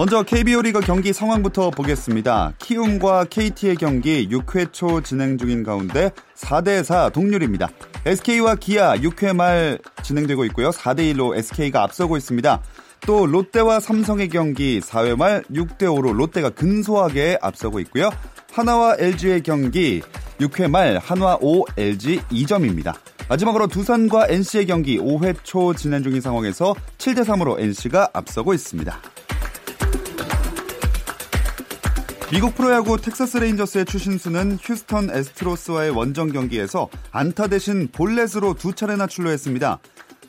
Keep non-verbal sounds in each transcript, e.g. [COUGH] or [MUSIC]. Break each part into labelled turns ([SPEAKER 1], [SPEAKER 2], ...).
[SPEAKER 1] 먼저 KBO 리그 경기 상황부터 보겠습니다. 키움과 KT의 경기 6회 초 진행 중인 가운데 4대4 동률입니다. SK와 기아 6회 말 진행되고 있고요. 4대1로 SK가 앞서고 있습니다. 또 롯데와 삼성의 경기 4회 말 6대5로 롯데가 근소하게 앞서고 있고요. 하나와 LG의 경기 6회 말 한화 5, LG 2점입니다. 마지막으로 두산과 NC의 경기 5회 초 진행 중인 상황에서 7대3으로 NC가 앞서고 있습니다. 미국 프로야구 텍사스 레인저스의 추신수는 휴스턴 에스트로스와의 원정 경기에서 안타 대신 볼넷으로 두 차례나 출루했습니다.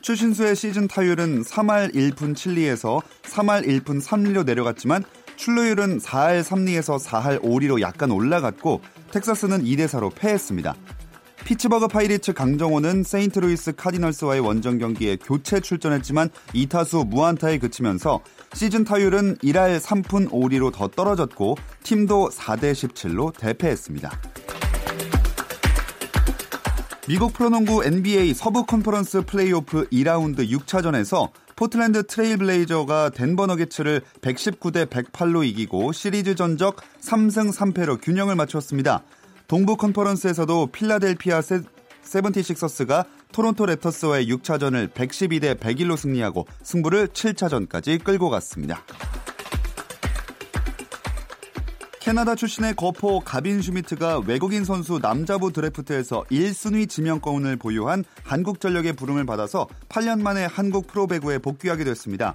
[SPEAKER 1] 추신수의 시즌 타율은 3할 1푼 7리에서 3할 1푼 3리로 내려갔지만 출루율은 4할 3리에서 4할 5리로 약간 올라갔고 텍사스는 2대 4로 패했습니다. 피츠버그 파이리츠 강정호는 세인트루이스 카디널스와의 원정 경기에 교체 출전했지만 2타수 무안타에 그치면서 시즌 타율은 1할 3푼 5리로 더 떨어졌고 팀도 4대 17로 대패했습니다. 미국 프로농구 NBA 서부 컨퍼런스 플레이오프 2라운드 6차전에서 포틀랜드 트레일 블레이저가 덴버 너게츠를 119대 108로 이기고 시리즈 전적 3승 3패로 균형을 맞췄습니다. 동부 컨퍼런스에서도 필라델피아 세, 세븐티식서스가 토론토 랩터스와의 6차전을 112대 101로 승리하고 승부를 7차전까지 끌고 갔습니다. 캐나다 출신의 거포 가빈 슈미트가 외국인 선수 남자부 드래프트에서 1순위 지명권을 보유한 한국전력의 부름을 받아서 8년 만에 한국 프로배구에 복귀하게 됐습니다.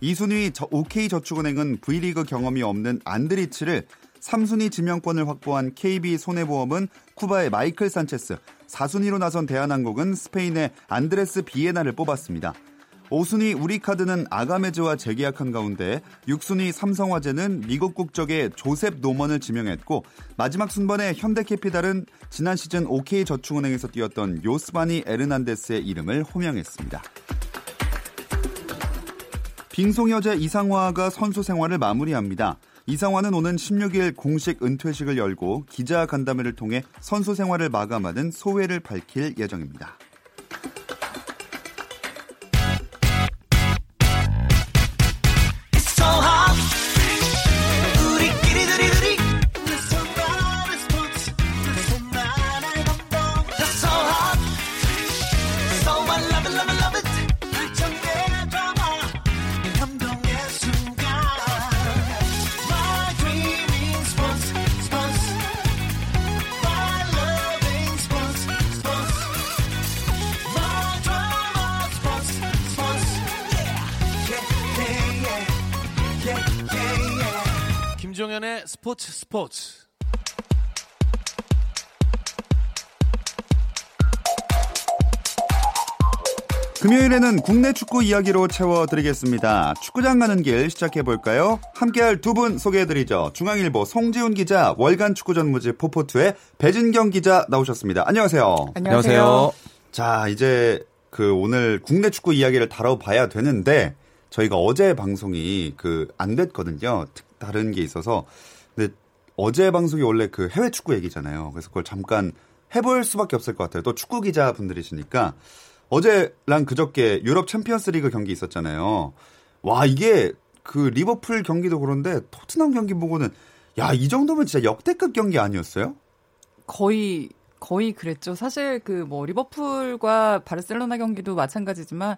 [SPEAKER 1] 2순위 OK저축은행은 V리그 경험이 없는 안드리치를 3순위 지명권을 확보한 KB 손해보험은 쿠바의 마이클 산체스, 4순위로 나선 대한항공은 스페인의 안드레스 비에나를 뽑았습니다. 5순위 우리카드는 아가메즈와 재계약한 가운데 6순위 삼성화재는 미국 국적의 조셉 노먼을 지명했고 마지막 순번에 현대캐피탈은 지난 시즌 OK저축은행에서 뛰었던 요스바니 에르난데스의 이름을 호명했습니다. 빙송여제 이상화가 선수 생활을 마무리합니다. 이상화는 오는 16일 공식 은퇴식을 열고 기자 간담회를 통해 선수 생활을 마감하는 소회를 밝힐 예정입니다.
[SPEAKER 2] 스포츠 스포츠.
[SPEAKER 1] 금요일에는 국내 축구 이야기로 채워드리겠습니다. 축구장 가는 길 시작해볼까요? 함께할 두 분 소개해드리죠. 중앙일보 송지훈 기자, 월간 축구 전무지 포포투의 배진경 기자 나오셨습니다. 안녕하세요.
[SPEAKER 3] 안녕하세요.
[SPEAKER 1] 자, 이제 그 오늘 국내 축구 이야기를 다뤄봐야 되는데 저희가 어제 방송이 그 안 됐거든요. 다른 게 있어서. 어제 방송이 원래 그 해외 축구 얘기잖아요. 그래서 그걸 잠깐 해볼 수밖에 없을 것 같아요. 또 축구 기자 분들이시니까 어제랑 그저께 유럽 챔피언스 리그 경기 있었잖아요. 와, 이게 그 리버풀 경기도 그런데 토트넘 경기 보고는 야, 이 정도면 진짜 역대급 경기 아니었어요?
[SPEAKER 3] 거의 거의 그랬죠. 사실 그 뭐 리버풀과 바르셀로나 경기도 마찬가지지만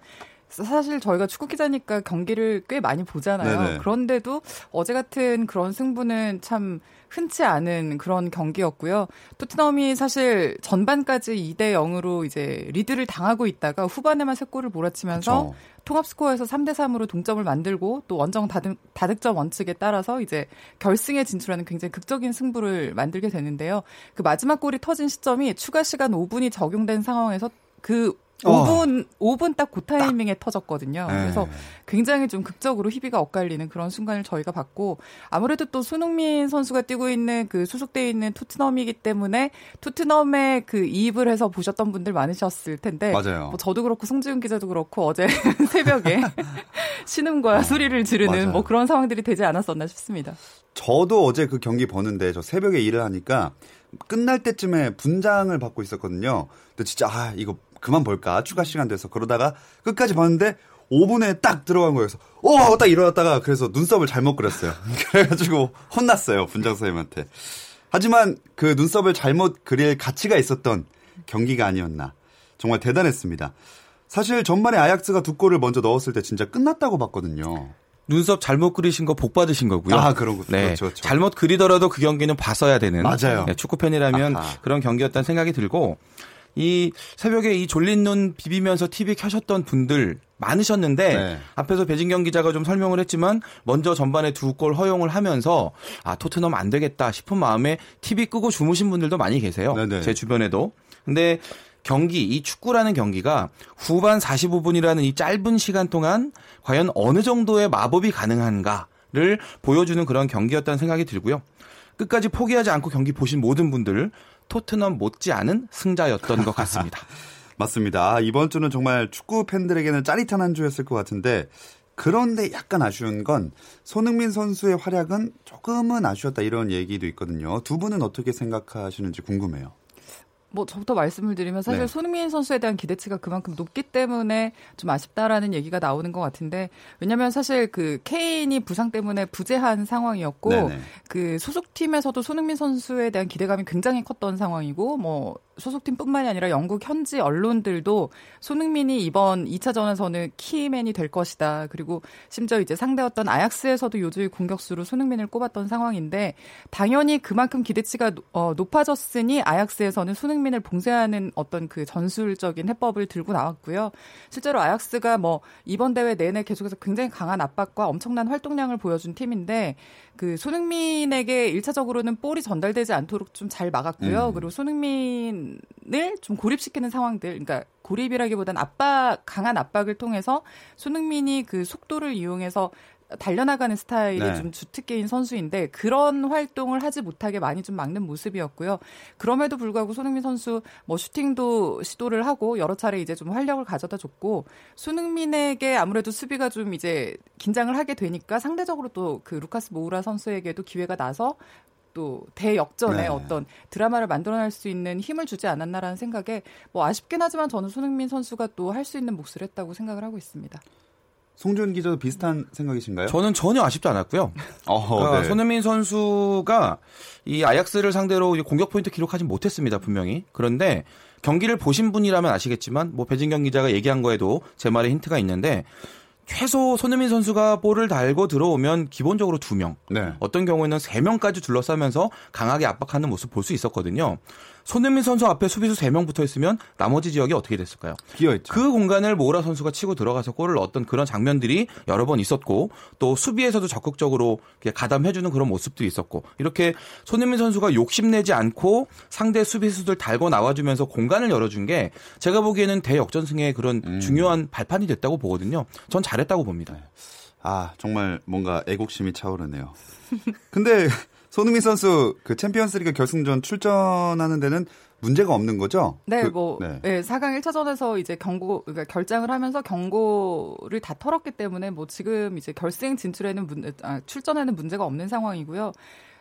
[SPEAKER 3] 사실 저희가 축구 기자니까 경기를 꽤 많이 보잖아요. 네네. 그런데도 어제 같은 그런 승부는 참 흔치 않은 그런 경기였고요. 토트넘이 사실 전반까지 2대 0으로 이제 리드를 당하고 있다가 후반에만 세 골을 몰아치면서 그쵸. 통합 스코어에서 3대 3으로 동점을 만들고 또 원정 다득, 다득점 원칙에 따라서 이제 결승에 진출하는 굉장히 극적인 승부를 만들게 되는데요. 그 마지막 골이 터진 시점이 추가 시간 5분이 적용된 상황에서 그 5분 어. 5분 딱 그 타이밍에 딱. 터졌거든요. 네. 그래서 굉장히 좀 극적으로 희비가 엇갈리는 그런 순간을 저희가 봤고 아무래도 또 손흥민 선수가 뛰고 있는 그 소속돼 있는 토트넘이기 때문에 토트넘에 그 이입을 해서 보셨던 분들 많으셨을 텐데
[SPEAKER 1] 맞아요.
[SPEAKER 3] 뭐 저도 그렇고 송지훈 기자도 그렇고 어제 [LAUGHS] 새벽에 [LAUGHS] 신음과 어, 소리를 지르는 맞아요. 뭐 그런 상황들이 되지 않았었나 싶습니다.
[SPEAKER 1] 저도 어제 그 경기 보는데 저 새벽에 일을 하니까 끝날 때쯤에 분장을 받고 있었거든요. 근데 진짜 아 이거 그만 볼까 추가 시간 돼서 그러다가 끝까지 봤는데 5분에 딱 들어간 거여서 오! 딱 일어났다가 그래서 눈썹을 잘못 그렸어요. [LAUGHS] 그래가지고 혼났어요 분장 선생님한테. 하지만 그 눈썹을 잘못 그릴 가치가 있었던 경기가 아니었나. 정말 대단했습니다. 사실 전반에 아약스가 두 골을 먼저 넣었을 때 진짜 끝났다고 봤거든요.
[SPEAKER 4] 눈썹 잘못 그리신 거 복 받으신 거고요.
[SPEAKER 1] 아, 그런 거.
[SPEAKER 4] 네. 그렇죠, 그렇죠. 잘못 그리더라도 그 경기는 봤어야 되는.
[SPEAKER 1] 맞아요. 네,
[SPEAKER 4] 축구 팬이라면 아하. 그런 경기였다는 생각이 들고 이 새벽에 이 졸린 눈 비비면서 TV 켜셨던 분들 많으셨는데 네. 앞에서 배진경 기자가 좀 설명을 했지만 먼저 전반에 두 골 허용을 하면서 아 토트넘 안 되겠다 싶은 마음에 TV 끄고 주무신 분들도 많이 계세요. 네네. 제 주변에도. 근데 경기 이 축구라는 경기가 후반 45분이라는 이 짧은 시간 동안 과연 어느 정도의 마법이 가능한가를 보여주는 그런 경기였다는 생각이 들고요. 끝까지 포기하지 않고 경기 보신 모든 분들 토트넘 못지않은 승자였던 것 같습니다. [LAUGHS]
[SPEAKER 1] 맞습니다. 아, 이번 주는 정말 축구 팬들에게는 짜릿한 한 주였을 것 같은데 그런데 약간 아쉬운 건 손흥민 선수의 활약은 조금은 아쉬웠다 이런 얘기도 있거든요. 두 분은 어떻게 생각하시는지 궁금해요.
[SPEAKER 3] 뭐 저부터 말씀을 드리면 사실 네. 손흥민 선수에 대한 기대치가 그만큼 높기 때문에 좀 아쉽다라는 얘기가 나오는 것 같은데 왜냐하면 사실 그 케인이 부상 때문에 부재한 상황이었고 네네. 그 소속팀에서도 손흥민 선수에 대한 기대감이 굉장히 컸던 상황이고 뭐 소속팀뿐만이 아니라 영국 현지 언론들도 손흥민이 이번 2차전에서는 키맨이 될 것이다. 그리고 심지어 이제 상대였던 아약스에서도 요주의 공격수로 손흥민을 꼽았던 상황인데 당연히 그만큼 기대치가 어, 높아졌으니 아약스에서는 손흥민 을 봉쇄하는 어떤 그 전술적인 해법을 들고 나왔고요. 실제로 아약스가 뭐 이번 대회 내내 계속해서 굉장히 강한 압박과 엄청난 활동량을 보여준 팀인데 그 손흥민에게 1차적으로는 볼이 전달되지 않도록 좀 잘 막았고요. 음. 그리고 손흥민을 좀 고립시키는 상황들, 그러니까 고립이라기보단 압박, 강한 압박을 통해서 손흥민이 그 속도를 이용해서 달려나가는 스타일이 네. 좀 주특기인 선수인데 그런 활동을 하지 못하게 많이 좀 막는 모습이었고요. 그럼에도 불구하고 손흥민 선수 뭐 슈팅도 시도를 하고 여러 차례 이제 좀 활력을 가져다 줬고 손흥민에게 아무래도 수비가 좀 이제 긴장을 하게 되니까 상대적으로 또 그 루카스 모우라 선수에게도 기회가 나서 또 대역전의 네. 어떤 드라마를 만들어낼 수 있는 힘을 주지 않았나라는 생각에 뭐 아쉽긴 하지만 저는 손흥민 선수가 또 할 수 있는 몫을 했다고 생각을 하고 있습니다.
[SPEAKER 1] 송준 기자도 비슷한 생각이신가요?
[SPEAKER 4] 저는 전혀 아쉽지 않았고요. [LAUGHS] 어허, 그러니까 네. 손흥민 선수가 이 아약스를 상대로 공격 포인트 기록하지 못했습니다, 분명히. 그런데 경기를 보신 분이라면 아시겠지만 뭐 배진경 기자가 얘기한 거에도 제 말에 힌트가 있는데 최소 손흥민 선수가 볼을 달고 들어오면 기본적으로 두 명, 네. 어떤 경우에는 세 명까지 둘러싸면서 강하게 압박하는 모습 볼 수 있었거든요. 손흥민 선수 앞에 수비수 3명 붙어 있으면 나머지 지역이 어떻게 됐을까요?
[SPEAKER 1] 비어있죠.
[SPEAKER 4] 그 공간을 모라 선수가 치고 들어가서 골을 얻던 그런 장면들이 여러 번 있었고 또 수비에서도 적극적으로 가담해주는 그런 모습도 있었고 이렇게 손흥민 선수가 욕심내지 않고 상대 수비수들 달고 나와주면서 공간을 열어준 게 제가 보기에는 대역전승의 그런 음. 중요한 발판이 됐다고 보거든요. 전 잘했다고 봅니다. 네.
[SPEAKER 1] 아 정말 뭔가 애국심이 차오르네요. 근데 손흥민 선수 그 챔피언스리그 결승전 출전하는 데는 문제가 없는 거죠?
[SPEAKER 3] 네, 그, 뭐 네. 네, 4강 1차전에서 이제 경고 그러니까 결장을 하면서 경고를 다 털었기 때문에 뭐 지금 이제 결승 진출에는 문, 아, 출전에는 문제가 없는 상황이고요.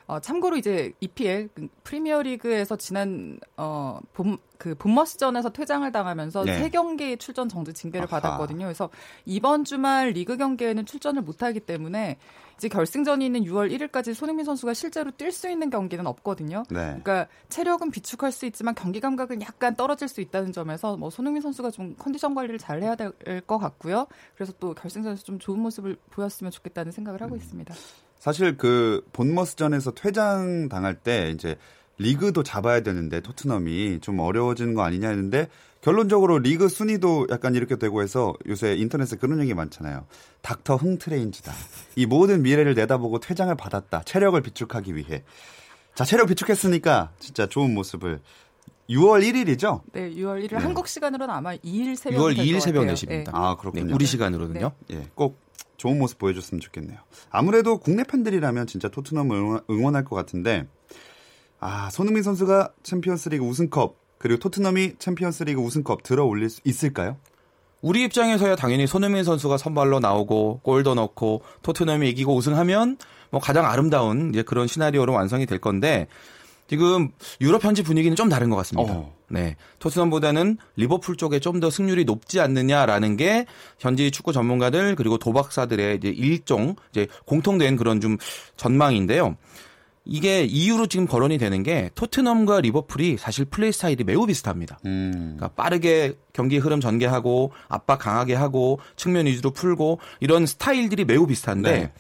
[SPEAKER 3] 어, 참고로 이제 EPL 그 프리미어 리그에서 지난 어, 봄, 그 본머스전에서 퇴장을 당하면서 네. 세 경기 출전 정지 징계를 아하. 받았거든요. 그래서 이번 주말 리그 경기에는 출전을 못하기 때문에 이제 결승전이 있는 6월 1일까지 손흥민 선수가 실제로 뛸 수 있는 경기는 없거든요. 네. 그러니까 체력은 비축할 수 있지만 경기 감각은 약간 떨어질 수 있다는 점에서 뭐 손흥민 선수가 좀 컨디션 관리를 잘 해야 될 것 같고요. 그래서 또 결승전에서 좀 좋은 모습을 보였으면 좋겠다는 생각을 하고 음. 있습니다.
[SPEAKER 1] 사실 그 본머스전에서 퇴장 당할 때 이제 리그도 잡아야 되는데 토트넘이 좀 어려워지는 거 아니냐 했는데 결론적으로 리그 순위도 약간 이렇게 되고 해서 요새 인터넷에 그런 얘기 많잖아요. 닥터 흥트레인지다. 이 모든 미래를 내다보고 퇴장을 받았다. 체력을 비축하기 위해. 자, 체력 비축했으니까 진짜 좋은 모습을 6월 1일이죠?
[SPEAKER 3] 네, 6월 1일 네. 한국 시간으로는 아마 2일 새벽
[SPEAKER 4] 6월 2일 새벽 4시입니다. 네.
[SPEAKER 1] 아, 그렇군요.
[SPEAKER 4] 네, 우리 시간으로는요.
[SPEAKER 1] 네. 예, 꼭 좋은 모습 보여줬으면 좋겠네요. 아무래도 국내 팬들이라면 진짜 토트넘 응원, 응원할 것 같은데 아, 손흥민 선수가 챔피언스리그 우승컵 그리고 토트넘이 챔피언스리그 우승컵 들어 올릴 수 있을까요?
[SPEAKER 4] 우리 입장에서야 당연히 손흥민 선수가 선발로 나오고 골도 넣고 토트넘이 이기고 우승하면 뭐 가장 아름다운 이제 그런 시나리오로 완성이 될 건데 지금 유럽 현지 분위기는 좀 다른 것 같습니다. 어. 네. 토트넘보다는 리버풀 쪽에 좀 더 승률이 높지 않느냐라는 게 현지 축구 전문가들 그리고 도박사들의 이제 일종 이제 공통된 그런 좀 전망인데요. 이게 이유로 지금 거론이 되는 게 토트넘과 리버풀이 사실 플레이 스타일이 매우 비슷합니다. 음. 그러니까 빠르게 경기 흐름 전개하고 압박 강하게 하고 측면 위주로 풀고 이런 스타일들이 매우 비슷한데 네.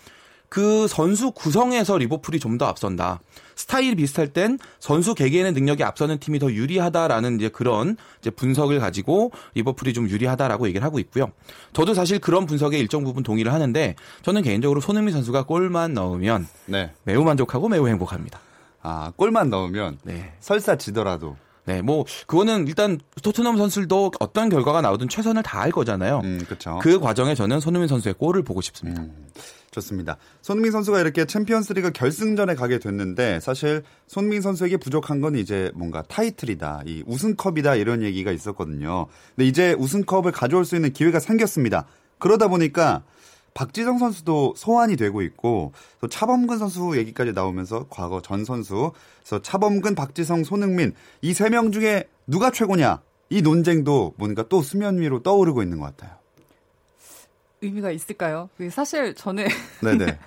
[SPEAKER 4] 그 선수 구성에서 리버풀이 좀 더 앞선다. 스타일이 비슷할 땐 선수 개개인의 능력이 앞서는 팀이 더 유리하다라는 이제 그런 이제 분석을 가지고 리버풀이 좀 유리하다라고 얘기를 하고 있고요. 저도 사실 그런 분석에 일정 부분 동의를 하는데 저는 개인적으로 손흥민 선수가 골만 넣으면 네. 매우 만족하고 매우 행복합니다.
[SPEAKER 1] 아, 골만 넣으면 네. 설사 지더라도
[SPEAKER 4] 네, 뭐 그거는 일단 토트넘 선수들도 어떤 결과가 나오든 최선을 다할 거잖아요. 음, 그렇죠. 그 과정에 저는 손흥민 선수의 골을 보고 싶습니다. 음.
[SPEAKER 1] 좋습니다. 손흥민 선수가 이렇게 챔피언스리그 결승전에 가게 됐는데 사실 손흥민 선수에게 부족한 건 이제 뭔가 타이틀이다, 이 우승컵이다 이런 얘기가 있었거든요. 근데 이제 우승컵을 가져올 수 있는 기회가 생겼습니다. 그러다 보니까 박지성 선수도 소환이 되고 있고 또 차범근 선수 얘기까지 나오면서 과거 전 선수 그래서 차범근, 박지성, 손흥민 이 세 명 중에 누가 최고냐 이 논쟁도 뭔가 또 수면 위로 떠오르고 있는 것 같아요.
[SPEAKER 3] 의미가 있을까요? 그 사실 저는 [LAUGHS] 네네.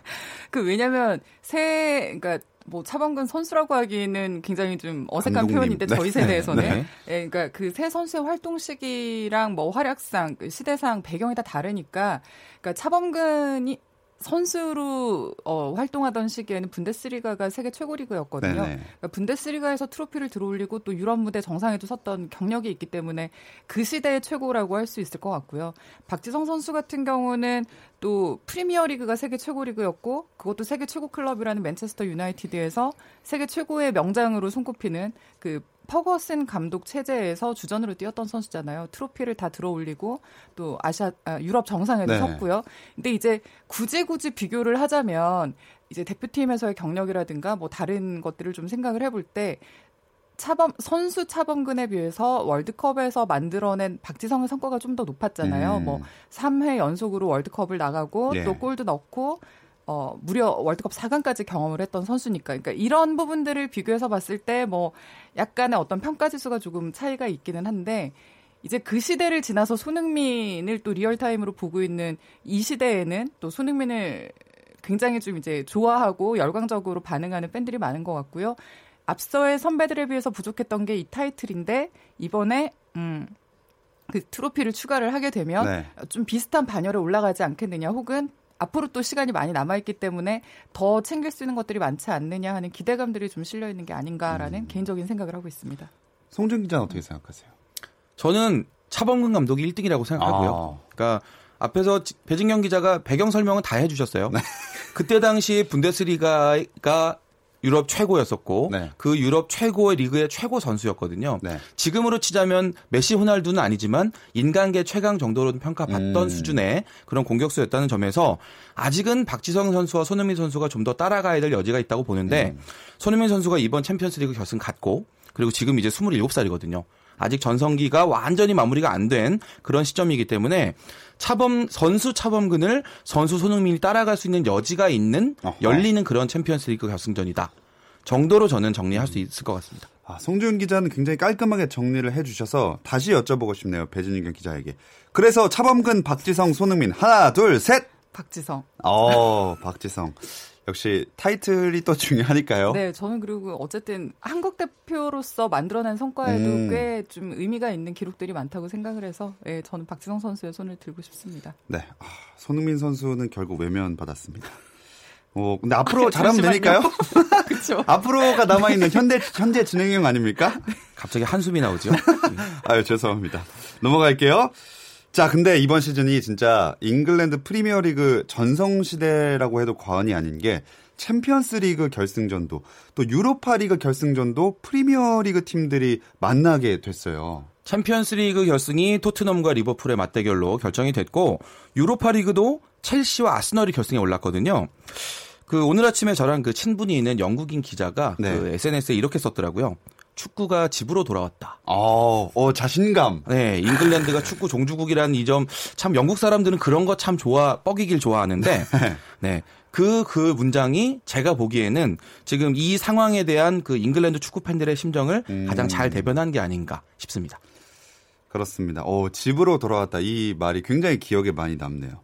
[SPEAKER 3] 그 왜냐면 새 그러니까 뭐 차범근 선수라고 하기는 굉장히 좀 어색한 감독님. 표현인데 저희 네. 세대에서는 네. 네. 그러니까 그 세 선수의 활동 시기랑 뭐 활약상 그 시대상 배경이 다 다르니까 그러니까 차범근이 선수로 어, 활동하던 시기에는 분데스리가가 세계 최고 리그였거든요. 그러니까 분데스리가에서 트로피를 들어올리고 또 유럽 무대 정상에도 섰던 경력이 있기 때문에 그 시대의 최고라고 할 수 있을 것 같고요. 박지성 선수 같은 경우는 또 프리미어 리그가 세계 최고 리그였고 그것도 세계 최고 클럽이라는 맨체스터 유나이티드에서 세계 최고의 명장으로 손꼽히는 그 퍼거슨 감독 체제에서 주전으로 뛰었던 선수잖아요. 트로피를 다 들어올리고 또 아시아 아, 유럽 정상에도 네. 섰고요. 근데 이제 굳이 굳이 비교를 하자면 이제 대표팀에서의 경력이라든가 뭐 다른 것들을 좀 생각을 해볼 때 차범 선수 차범근에 비해서 월드컵에서 만들어낸 박지성의 성과가 좀 더 높았잖아요. 음. 뭐 3회 연속으로 월드컵을 나가고 네. 또 골도 넣고 어, 무려 월드컵 4강까지 경험을 했던 선수니까. 그러니까 이런 부분들을 비교해서 봤을 때 뭐 약간의 어떤 평가 지수가 조금 차이가 있기는 한데 이제 그 시대를 지나서 손흥민을 또 리얼타임으로 보고 있는 이 시대에는 또 손흥민을 굉장히 좀 이제 좋아하고 열광적으로 반응하는 팬들이 많은 것 같고요. 앞서의 선배들에 비해서 부족했던 게 이 타이틀인데 이번에 음, 그 트로피를 추가를 하게 되면 네. 좀 비슷한 반열에 올라가지 않겠느냐 혹은 앞으로 또 시간이 많이 남아있기 때문에 더 챙길 수 있는 것들이 많지 않느냐 하는 기대감들이 좀 실려 있는 게 아닌가라는 음. 개인적인 생각을 하고 있습니다.
[SPEAKER 1] 송준 기자는 어떻게 생각하세요?
[SPEAKER 4] 저는 차범근 감독이 1등이라고 생각하고요. 아. 그러니까 앞에서 배진경 기자가 배경 설명은 다 해주셨어요. 네. 그때 당시 분데스리가가 유럽 최고였었고 네. 그 유럽 최고의 리그의 최고 선수였거든요. 네. 지금으로 치자면 메시 호날두는 아니지만 인간계 최강 정도로 평가받던 음. 수준의 그런 공격수였다는 점에서 아직은 박지성 선수와 손흥민 선수가 좀 더 따라가야 될 여지가 있다고 보는데 음. 손흥민 선수가 이번 챔피언스리그 결승 갔고 그리고 지금 이제 27살이거든요. 아직 전성기가 완전히 마무리가 안 된 그런 시점이기 때문에 차범 선수 차범근을 선수 손흥민이 따라갈 수 있는 여지가 있는 어허. 열리는 그런 챔피언스리그 결승전이다. 정도로 저는 정리할 수 있을 것 같습니다.
[SPEAKER 1] 아, 송준 기자는 굉장히 깔끔하게 정리를 해주셔서 다시 여쭤보고 싶네요. 배준경 기자에게. 그래서 차범근, 박지성, 손흥민 하나, 둘, 셋.
[SPEAKER 3] 박지성.
[SPEAKER 1] 어, 박지성. 역시 타이틀이 또 [LAUGHS] 중요하니까요.
[SPEAKER 3] 네, 저는 그리고 어쨌든 한국 대표로서 만들어낸 성과에도 음. 꽤좀 의미가 있는 기록들이 많다고 생각을 해서 예, 저는 박지성 선수의 손을 들고 싶습니다.
[SPEAKER 1] 네, 아, 손흥민 선수는 결국 외면 받았습니다. 어, 근데 앞으로 아, 잘하면 되니까요. [LAUGHS] 그렇죠. [LAUGHS] 앞으로가 남아 있는 현대 현재 진행형 아닙니까?
[SPEAKER 4] 갑자기 한숨이 나오죠.
[SPEAKER 1] 아유 죄송합니다. 넘어갈게요. 자, 근데 이번 시즌이 진짜 잉글랜드 프리미어 리그 전성시대라고 해도 과언이 아닌 게 챔피언스 리그 결승전도 또 유로파 리그 결승전도 프리미어 리그 팀들이 만나게 됐어요.
[SPEAKER 4] 챔피언스 리그 결승이 토트넘과 리버풀의 맞대결로 결정이 됐고 유로파 리그도 첼시와 아스널이 결승에 올랐거든요. 그 오늘 아침에 저랑 그 친분이 있는 영국인 기자가 네. 그 SNS에 이렇게 썼더라고요. 축구가 집으로 돌아왔다.
[SPEAKER 1] 어, 어 자신감.
[SPEAKER 4] 네, 잉글랜드가 [LAUGHS] 축구 종주국이라는 이 점 참 영국 사람들은 그런 거 참 좋아 뻐기길 좋아하는데 [LAUGHS] 네. 그, 그 문장이 제가 보기에는 지금 이 상황에 대한 그 잉글랜드 축구 팬들의 심정을 음. 가장 잘 대변한 게 아닌가 싶습니다.
[SPEAKER 1] 그렇습니다. 어, 집으로 돌아왔다. 이 말이 굉장히 기억에 많이 남네요.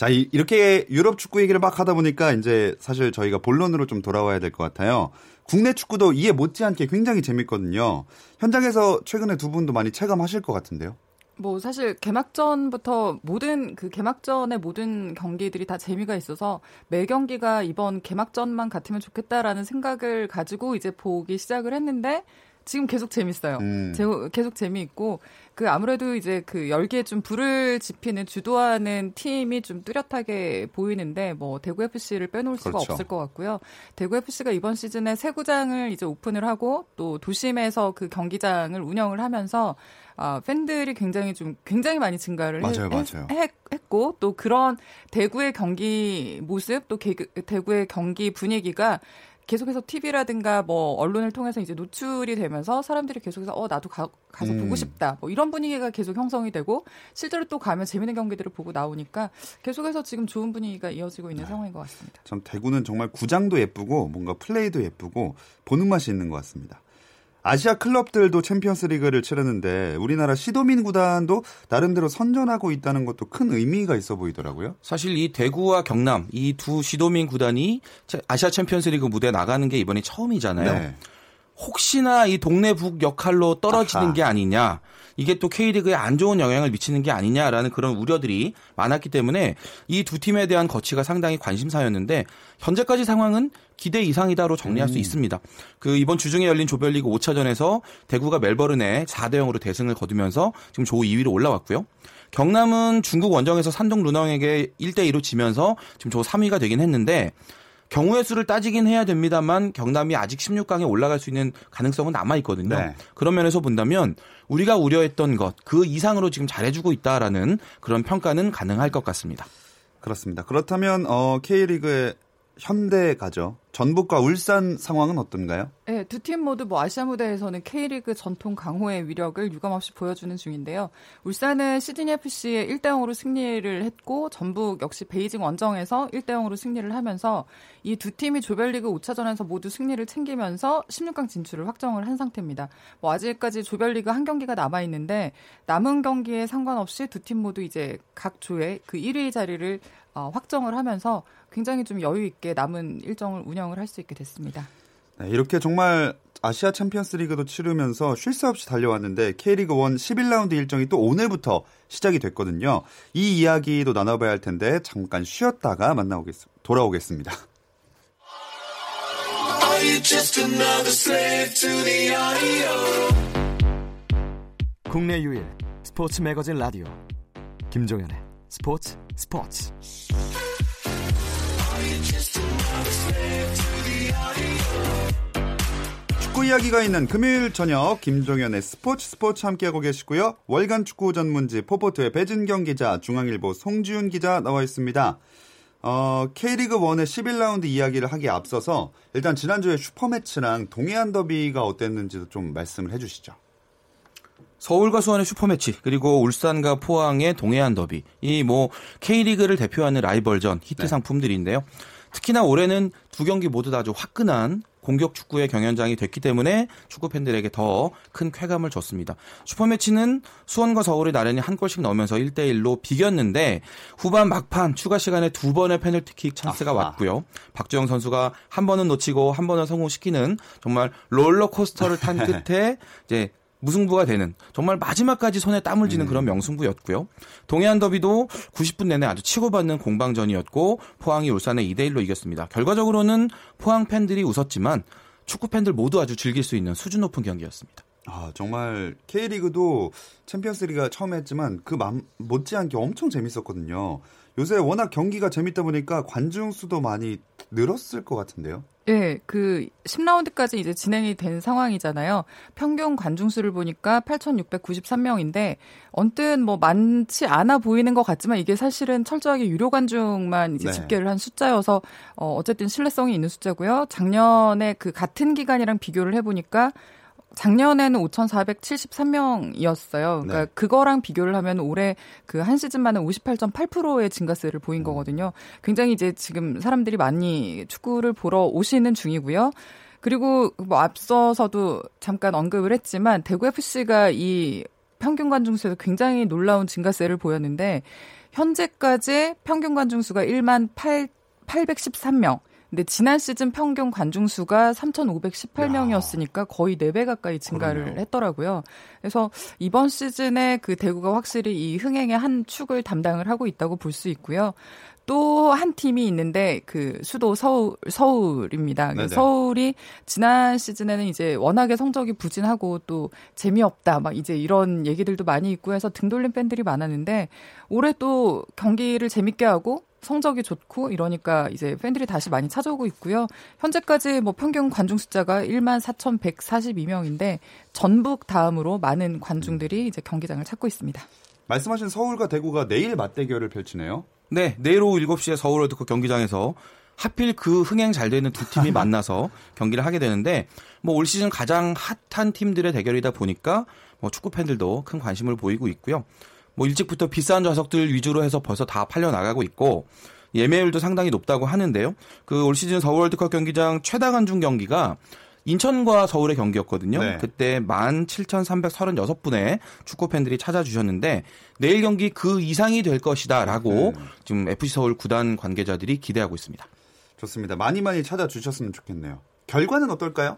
[SPEAKER 1] 자, 이, 이렇게 유럽 축구 얘기를 막 하다 보니까 이제 사실 저희가 본론으로 좀 돌아와야 될 것 같아요. 국내 축구도 이해 못지않게 굉장히 재밌거든요. 현장에서 최근에 두 분도 많이 체감하실 것 같은데요.
[SPEAKER 3] 뭐 사실 개막전부터 모든 그 개막전의 모든 경기들이 다 재미가 있어서 매 경기가 이번 개막전만 같으면 좋겠다라는 생각을 가지고 이제 보기 시작을 했는데 지금 계속 재밌어요. 음. 계속 재미있고 그 아무래도 이제 그 열기에 좀 불을 지피는 주도하는 팀이 좀 뚜렷하게 보이는데 뭐 대구 FC를 빼놓을 수가 그렇죠. 없을 것 같고요. 대구 FC가 이번 시즌에 새 구장을 이제 오픈을 하고 또 도심에서 그 경기장을 운영을 하면서 아, 팬들이 굉장히 좀 굉장히 많이 증가를
[SPEAKER 1] 맞아요, 했, 맞아요.
[SPEAKER 3] 했, 했고 또 그런 대구의 경기 모습 또 개, 대구의 경기 분위기가 계속해서 TV라든가 뭐 언론을 통해서 이제 노출이 되면서 사람들이 계속해서 어 나도 가, 가서 음. 보고 싶다 뭐 이런 분위기가 계속 형성이 되고 실제로 또 가면 재밌는 경기들을 보고 나오니까 계속해서 지금 좋은 분위기가 이어지고 있는 네. 상황인 것 같습니다.
[SPEAKER 1] 참 대구는 정말 구장도 예쁘고 뭔가 플레이도 예쁘고 보는 맛이 있는 것 같습니다. 아시아 클럽들도 챔피언스 리그를 치르는데 우리나라 시도민 구단도 나름대로 선전하고 있다는 것도 큰 의미가 있어 보이더라고요.
[SPEAKER 4] 사실 이 대구와 경남 이 두 시도민 구단이 아시아 챔피언스 리그 무대에 나가는 게 이번이 처음이잖아요. 네. 혹시나 이 동네 북 역할로 떨어지는 아하. 게 아니냐. 이게 또 K리그에 안 좋은 영향을 미치는 게 아니냐라는 그런 우려들이 많았기 때문에 이 두 팀에 대한 거치가 상당히 관심사였는데 현재까지 상황은 기대 이상이다로 정리할 음. 수 있습니다. 그 이번 주중에 열린 조별리그 5차전에서 대구가 멜버른에 4대 0으로 대승을 거두면서 지금 조 2위로 올라왔고요. 경남은 중국 원정에서 산동 루낭에게 1대 2로 지면서 지금 조 3위가 되긴 했는데 경우의 수를 따지긴 해야 됩니다만 경남이 아직 16강에 올라갈 수 있는 가능성은 남아 있거든요. 네. 그런 면에서 본다면 우리가 우려했던 것 그 이상으로 지금 잘해주고 있다라는 그런 평가는 가능할 것 같습니다.
[SPEAKER 1] 그렇습니다. 그렇다면 어, K리그의 현대 가죠. 전북과 울산 상황은 어떤가요?
[SPEAKER 3] 네, 두 팀 모두 뭐 아시아 무대에서는 K리그 전통 강호의 위력을 유감없이 보여주는 중인데요. 울산은 시드니 FC에 1대 0으로 승리를 했고 전북 역시 베이징 원정에서 1대 0으로 승리를 하면서 이 두 팀이 조별리그 5차전에서 모두 승리를 챙기면서 16강 진출을 확정을 한 상태입니다. 뭐 아직까지 조별리그 한 경기가 남아 있는데 남은 경기에 상관없이 두 팀 모두 이제 각 조에 그 1위 자리를 어, 확정을 하면서 굉장히 좀 여유 있게 남은 일정을 운영 을 할 수 있게 됐습니다.
[SPEAKER 1] 네, 이렇게 정말 아시아 챔피언스 리그도 치르면서 쉴 새 없이 달려왔는데 K리그 1 11라운드 일정이 또 오늘부터 시작이 됐거든요. 이 이야기도 나눠봐야 할 텐데 잠깐 쉬었다가 만나오겠 돌아오겠습니다.
[SPEAKER 5] 국내 유일 스포츠 매거진 라디오 김종현의 스포츠 스포츠
[SPEAKER 1] 축구 이야기가 있는 금요일 저녁 김종현의 스포츠 스포츠 함께하고 계시고요. 월간 축구 전문지 포포투의 배진경 기자, 중앙일보 송지훈 기자 나와 있습니다. 어, K리그 1의 11라운드 이야기를 하기에 앞서서 일단 지난주에 슈퍼매치랑 동해안 더비가 어땠는지도 좀 말씀을 해주시죠.
[SPEAKER 4] 서울과 수원의 슈퍼매치 그리고 울산과 포항의 동해안 더비 이 뭐 K리그를 대표하는 라이벌전 히트 네. 상품들인데요. 특히나 올해는 두 경기 모두 다 아주 화끈한 공격 축구의 경연장이 됐기 때문에 축구 팬들에게 더 큰 쾌감을 줬습니다. 슈퍼매치는 수원과 서울이 나란히 한 골씩 넣으면서 1대1로 비겼는데 후반 막판 추가 시간에 두 번의 페널티킥 찬스가 아하. 왔고요. 박주영 선수가 한 번은 놓치고 한 번은 성공시키는 정말 롤러코스터를 탄 [LAUGHS] 끝에 이제 무승부가 되는 정말 마지막까지 손에 땀을 쥐는 음. 그런 명승부였고요. 동해안 더비도 90분 내내 아주 치고받는 공방전이었고 포항이 울산에 2대 1로 이겼습니다. 결과적으로는 포항 팬들이 웃었지만 축구 팬들 모두 아주 즐길 수 있는 수준 높은 경기였습니다.
[SPEAKER 1] 아, 정말 K리그도 챔피언스리가 처음 했지만 그 맘, 못지않게 엄청 재밌었거든요. 요새 워낙 경기가 재밌다 보니까 관중 수도 많이 늘었을 것 같은데요.
[SPEAKER 3] 네, 그 10라운드까지 이제 진행이 된 상황이잖아요. 평균 관중 수를 보니까 8,693명인데 언뜻 뭐 많지 않아 보이는 것 같지만 이게 사실은 철저하게 유료 관중만 이제 네. 집계를 한 숫자여서 어 어쨌든 신뢰성이 있는 숫자고요. 작년에 그 같은 기간이랑 비교를 해 보니까 작년에는 5,473명이었어요. 그러니까 네. 그거랑 비교를 하면 올해 그 한 시즌 만에 58.8%의 증가세를 보인 음. 거거든요. 굉장히 이제 지금 사람들이 많이 축구를 보러 오시는 중이고요. 그리고 뭐 앞서서도 잠깐 언급을 했지만 대구 FC가 이 평균 관중 수에서 굉장히 놀라운 증가세를 보였는데 현재까지 평균 관중 수가 1만 8 813명. 근데 지난 시즌 평균 관중 수가 3,518명이었으니까 거의 4배 가까이 증가를 그러네요. 했더라고요. 그래서 이번 시즌에 그 대구가 확실히 이 흥행의 한 축을 담당을 하고 있다고 볼 수 있고요. 또한 팀이 있는데 그 수도 서울 서울입니다. 네네. 서울이 지난 시즌에는 이제 워낙에 성적이 부진하고 또 재미없다 막 이제 이런 얘기들도 많이 있고 해서 등 돌린 팬들이 많았는데 올해 또 경기를 재밌게 하고 성적이 좋고 이러니까 이제 팬들이 다시 많이 찾아오고 있고요. 현재까지 뭐 평균 관중 숫자가 1만 4,142명인데 전북 다음으로 많은 관중들이 이제 경기장을 찾고 있습니다.
[SPEAKER 1] 말씀하신 서울과 대구가 내일 맞대결을 펼치네요.
[SPEAKER 4] 네, 내일 오후 7시에 서울 월드컵 경기장에서 하필 그 흥행 잘 되는 두 팀이 [LAUGHS] 만나서 경기를 하게 되는데 뭐 올 시즌 가장 핫한 팀들의 대결이다 보니까 뭐 축구 팬들도 큰 관심을 보이고 있고요. 뭐 일찍부터 비싼 좌석들 위주로 해서 벌써 다 팔려 나가고 있고 예매율도 상당히 높다고 하는데요. 그 올 시즌 서울 월드컵 경기장 최다 관중 경기가 인천과 서울의 경기였거든요. 네. 그때 17,336분의 축구 팬들이 찾아주셨는데 내일 경기 그 이상이 될 것이다라고 음. 지금 FC 서울 구단 관계자들이 기대하고 있습니다.
[SPEAKER 1] 좋습니다. 많이 많이 찾아주셨으면 좋겠네요. 결과는 어떨까요?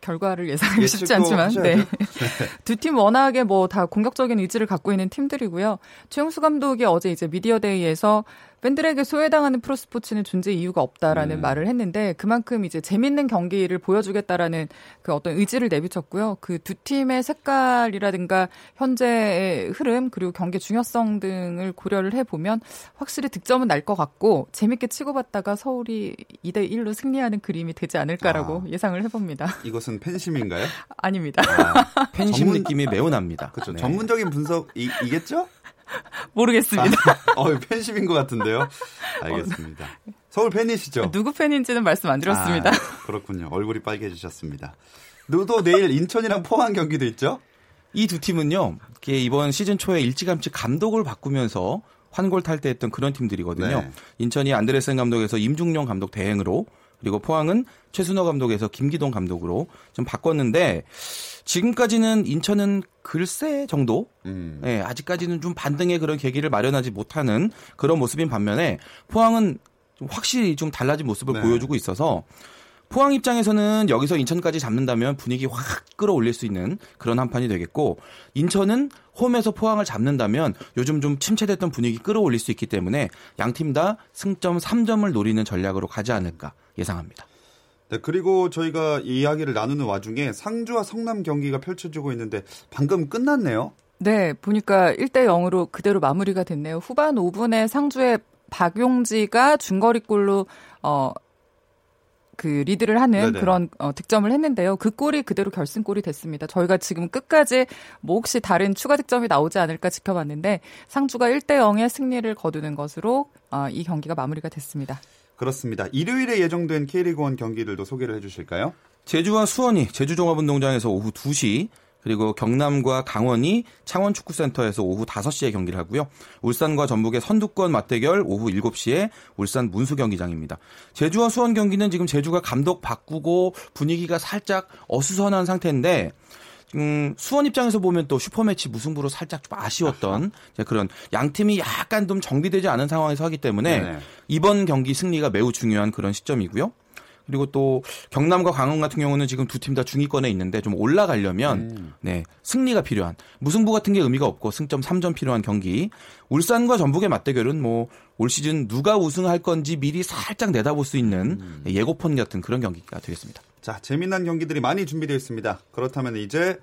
[SPEAKER 3] 결과를 예상하기 쉽지 않지만 네. 네. [LAUGHS] 두 팀 워낙에 뭐 다 공격적인 의지를 갖고 있는 팀들이고요. 최용수 감독이 어제 이제 미디어 데이에서 팬들에게 소외당하는 프로스포츠는 존재 이유가 없다라는 음. 말을 했는데 그만큼 이제 재밌는 경기를 보여주겠다라는 그 어떤 의지를 내비쳤고요. 그 두 팀의 색깔이라든가 현재의 흐름 그리고 경기 중요성 등을 고려를 해보면 확실히 득점은 날 것 같고 재밌게 치고받다가 서울이 2대 1로 승리하는 그림이 되지 않을까라고 아. 예상을 해봅니다.
[SPEAKER 1] 이것은 팬심인가요? [LAUGHS]
[SPEAKER 3] 아닙니다.
[SPEAKER 4] 아, [LAUGHS] 팬심 전문... 느낌이 매우 납니다.
[SPEAKER 1] 그렇죠. 네. 전문적인 분석이겠죠? [LAUGHS]
[SPEAKER 3] 모르겠습니다.
[SPEAKER 1] 아, 어, 팬심인 것 같은데요. 알겠습니다. 서울 팬이시죠?
[SPEAKER 3] 누구 팬인지는 말씀 안 드렸습니다. 아,
[SPEAKER 1] 그렇군요. 얼굴이 빨개지셨습니다. 또 내일 인천이랑 포항 경기도 있죠?
[SPEAKER 4] 이 두 팀은요. 이번 시즌 초에 일찌감치 감독을 바꾸면서 환골 탈때했던 그런 팀들이거든요. 네. 인천이 안드레센 감독에서 임중용 감독 대행으로 그리고 포항은 최순호 감독에서 김기동 감독으로 좀 바꿨는데 지금까지는 인천은 글쎄 정도, 음. 예, 아직까지는 좀 반등의 그런 계기를 마련하지 못하는 그런 모습인 반면에 포항은 좀 확실히 좀 달라진 모습을 네. 보여주고 있어서 포항 입장에서는 여기서 인천까지 잡는다면 분위기 확 끌어올릴 수 있는 그런 한 판이 되겠고 인천은 홈에서 포항을 잡는다면 요즘 좀 침체됐던 분위기 끌어올릴 수 있기 때문에 양 팀 다 승점 3점을 노리는 전략으로 가지 않을까 예상합니다.
[SPEAKER 1] 네, 그리고 저희가 이야기를 나누는 와중에 상주와 성남 경기가 펼쳐지고 있는데 방금 끝났네요.
[SPEAKER 3] 네, 보니까 1대 0으로 그대로 마무리가 됐네요. 후반 5분에 상주의 박용지가 중거리골로 어, 그 리드를 하는 네네. 그런 어, 득점을 했는데요. 그 골이 그대로 결승골이 됐습니다. 저희가 지금 끝까지 뭐 혹시 다른 추가 득점이 나오지 않을까 지켜봤는데 상주가 1대 0의 승리를 거두는 것으로 어, 이 경기가 마무리가 됐습니다.
[SPEAKER 1] 그렇습니다. 일요일에 예정된 K리그 1 경기들도 소개를 해주실까요?
[SPEAKER 4] 제주와 수원이 제주종합운동장에서 오후 2시 그리고 경남과 강원이 창원축구센터에서 오후 5시에 경기를 하고요. 울산과 전북의 선두권 맞대결 오후 7시에 울산 문수경기장입니다. 제주와 수원 경기는 지금 제주가 감독 바꾸고 분위기가 살짝 어수선한 상태인데 음, 수원 입장에서 보면 또 슈퍼매치 무승부로 살짝 좀 아쉬웠던 그런 양 팀이 약간 좀 정비되지 않은 상황에서 하기 때문에 네네. 이번 경기 승리가 매우 중요한 그런 시점이고요. 그리고 또 경남과 강원 같은 경우는 지금 두 팀 다 중위권에 있는데 좀 올라가려면 음. 네 승리가 필요한 무승부 같은 게 의미가 없고 승점 3점 필요한 경기 울산과 전북의 맞대결은 뭐 올 시즌 누가 우승할 건지 미리 살짝 내다볼 수 있는 음. 예고편 같은 그런 경기가 되겠습니다.
[SPEAKER 1] 자 재미난 경기들이 많이 준비되어 있습니다. 그렇다면 이제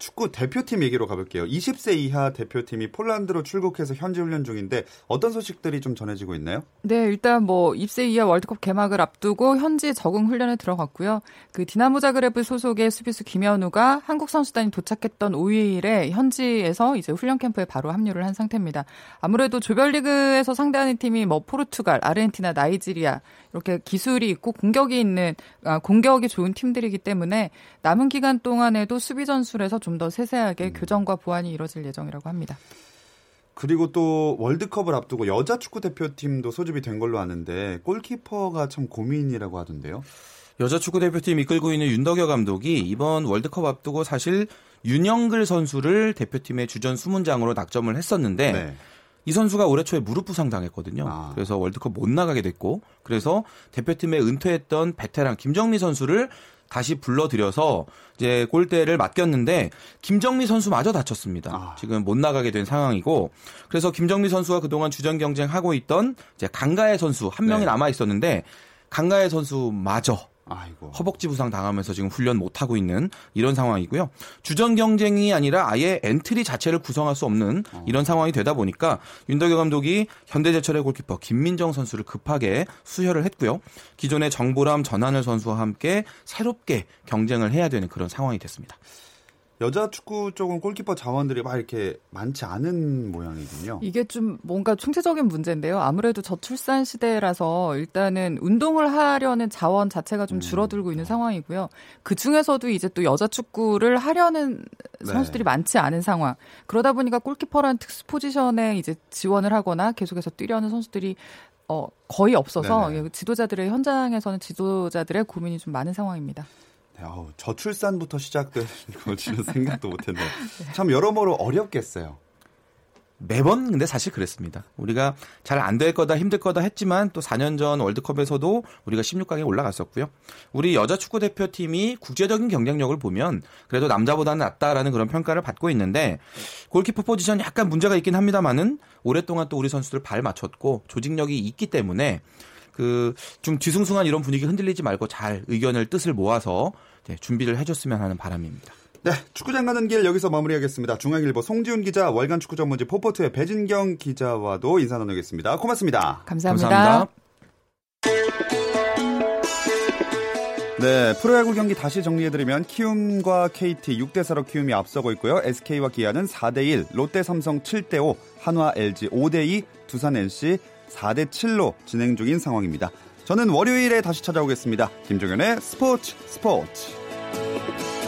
[SPEAKER 1] 축구 대표팀 얘기로 가볼게요. 20세 이하 대표팀이 폴란드로 출국해서 현지 훈련 중인데 어떤 소식들이 좀 전해지고 있나요?
[SPEAKER 3] 네, 일단 뭐 20세 이하 월드컵 개막을 앞두고 현지 적응 훈련에 들어갔고요. 그 디나모 자그레브 소속의 수비수 김현우가 한국 선수단이 도착했던 5일에 현지에서 이제 훈련 캠프에 바로 합류를 한 상태입니다. 아무래도 조별리그에서 상대하는 팀이 뭐 포르투갈, 아르헨티나, 나이지리아 이렇게 기술이 있고 공격이 있는 아, 공격이 좋은 팀들이기 때문에 남은 기간 동안에도 수비 전술에서 좀더 세세하게 음. 교정과 보완이 이뤄질 예정이라고 합니다.
[SPEAKER 1] 그리고 또 월드컵을 앞두고 여자 축구 대표팀도 소집이 된 걸로 아는데 골키퍼가 참 고민이라고 하던데요.
[SPEAKER 4] 여자 축구 대표팀 이끌고 있는 윤덕여 감독이 이번 월드컵 앞두고 사실 윤영글 선수를 대표팀의 주전 수문장으로 낙점을 했었는데 네. 이 선수가 올해 초에 무릎 부상 당했거든요. 아. 그래서 월드컵 못 나가게 됐고 그래서 대표팀에 은퇴했던 베테랑 김정미 선수를 다시 불러들여서 이제 골대를 맡겼는데 김정미 선수마저 다쳤습니다. 아. 지금 못 나가게 된 상황이고 그래서 김정미 선수가 그동안 주전 경쟁하고 있던 이제 강가애 선수 한 명이 네. 남아 있었는데 강가애 선수마저 아이고. 허벅지 부상 당하면서 지금 훈련 못 하고 있는 이런 상황이고요. 주전 경쟁이 아니라 아예 엔트리 자체를 구성할 수 없는 어. 이런 상황이 되다 보니까 윤덕여 감독이 현대제철의 골키퍼 김민정 선수를 급하게 수혈을 했고요. 기존의 정보람 전하늘 선수와 함께 새롭게 경쟁을 해야 되는 그런 상황이 됐습니다.
[SPEAKER 1] 여자 축구 쪽은 골키퍼 자원들이 막 이렇게 많지 않은 모양이군요.
[SPEAKER 3] 이게 좀 뭔가 총체적인 문제인데요. 아무래도 저출산 시대라서 일단은 운동을 하려는 자원 자체가 좀 음. 줄어들고 음. 있는 상황이고요. 그 중에서도 이제 또 여자 축구를 하려는 네. 선수들이 네. 많지 않은 상황. 그러다 보니까 골키퍼라는 특수 포지션에 이제 지원을 하거나 계속해서 뛰려는 선수들이 어, 거의 없어서 네네. 지도자들의 현장에서는 지도자들의 고민이 좀 많은 상황입니다.
[SPEAKER 1] 아우, 저출산부터 시작된 걸지는 [LAUGHS] 생각도 못했네요. 참 여러모로 어렵겠어요.
[SPEAKER 4] 매번 근데 사실 그랬습니다. 우리가 잘 안 될 거다 힘들 거다 했지만 또 4년 전 월드컵에서도 우리가 16강에 올라갔었고요. 우리 여자 축구 대표팀이 국제적인 경쟁력을 보면 그래도 남자보다는 낫다라는 그런 평가를 받고 있는데 골키퍼 포지션 약간 문제가 있긴 합니다만은 오랫동안 또 우리 선수들 발 맞췄고 조직력이 있기 때문에 그 좀 뒤숭숭한 이런 분위기 흔들리지 말고 잘 의견을 뜻을 모아서 네, 준비를 해줬으면 하는 바람입니다.
[SPEAKER 1] 네, 축구장 가는 길 여기서 마무리하겠습니다. 중앙일보 송지훈 기자, 월간 축구 전문지 포포트의 배진경 기자와도 인사 나누겠습니다. 고맙습니다.
[SPEAKER 3] 감사합니다. 감사합니다.
[SPEAKER 1] 네, 프로야구 경기 다시 정리해드리면 키움과 KT 6대4로 키움이 앞서고 있고요. SK와 기아는 4대1, 롯데 삼성 7대5, 한화 LG 5대2, 두산 NC 4대7로 진행 중인 상황입니다. 저는 월요일에 다시 찾아오겠습니다. 김종현의 스포츠 스포츠. Thank you.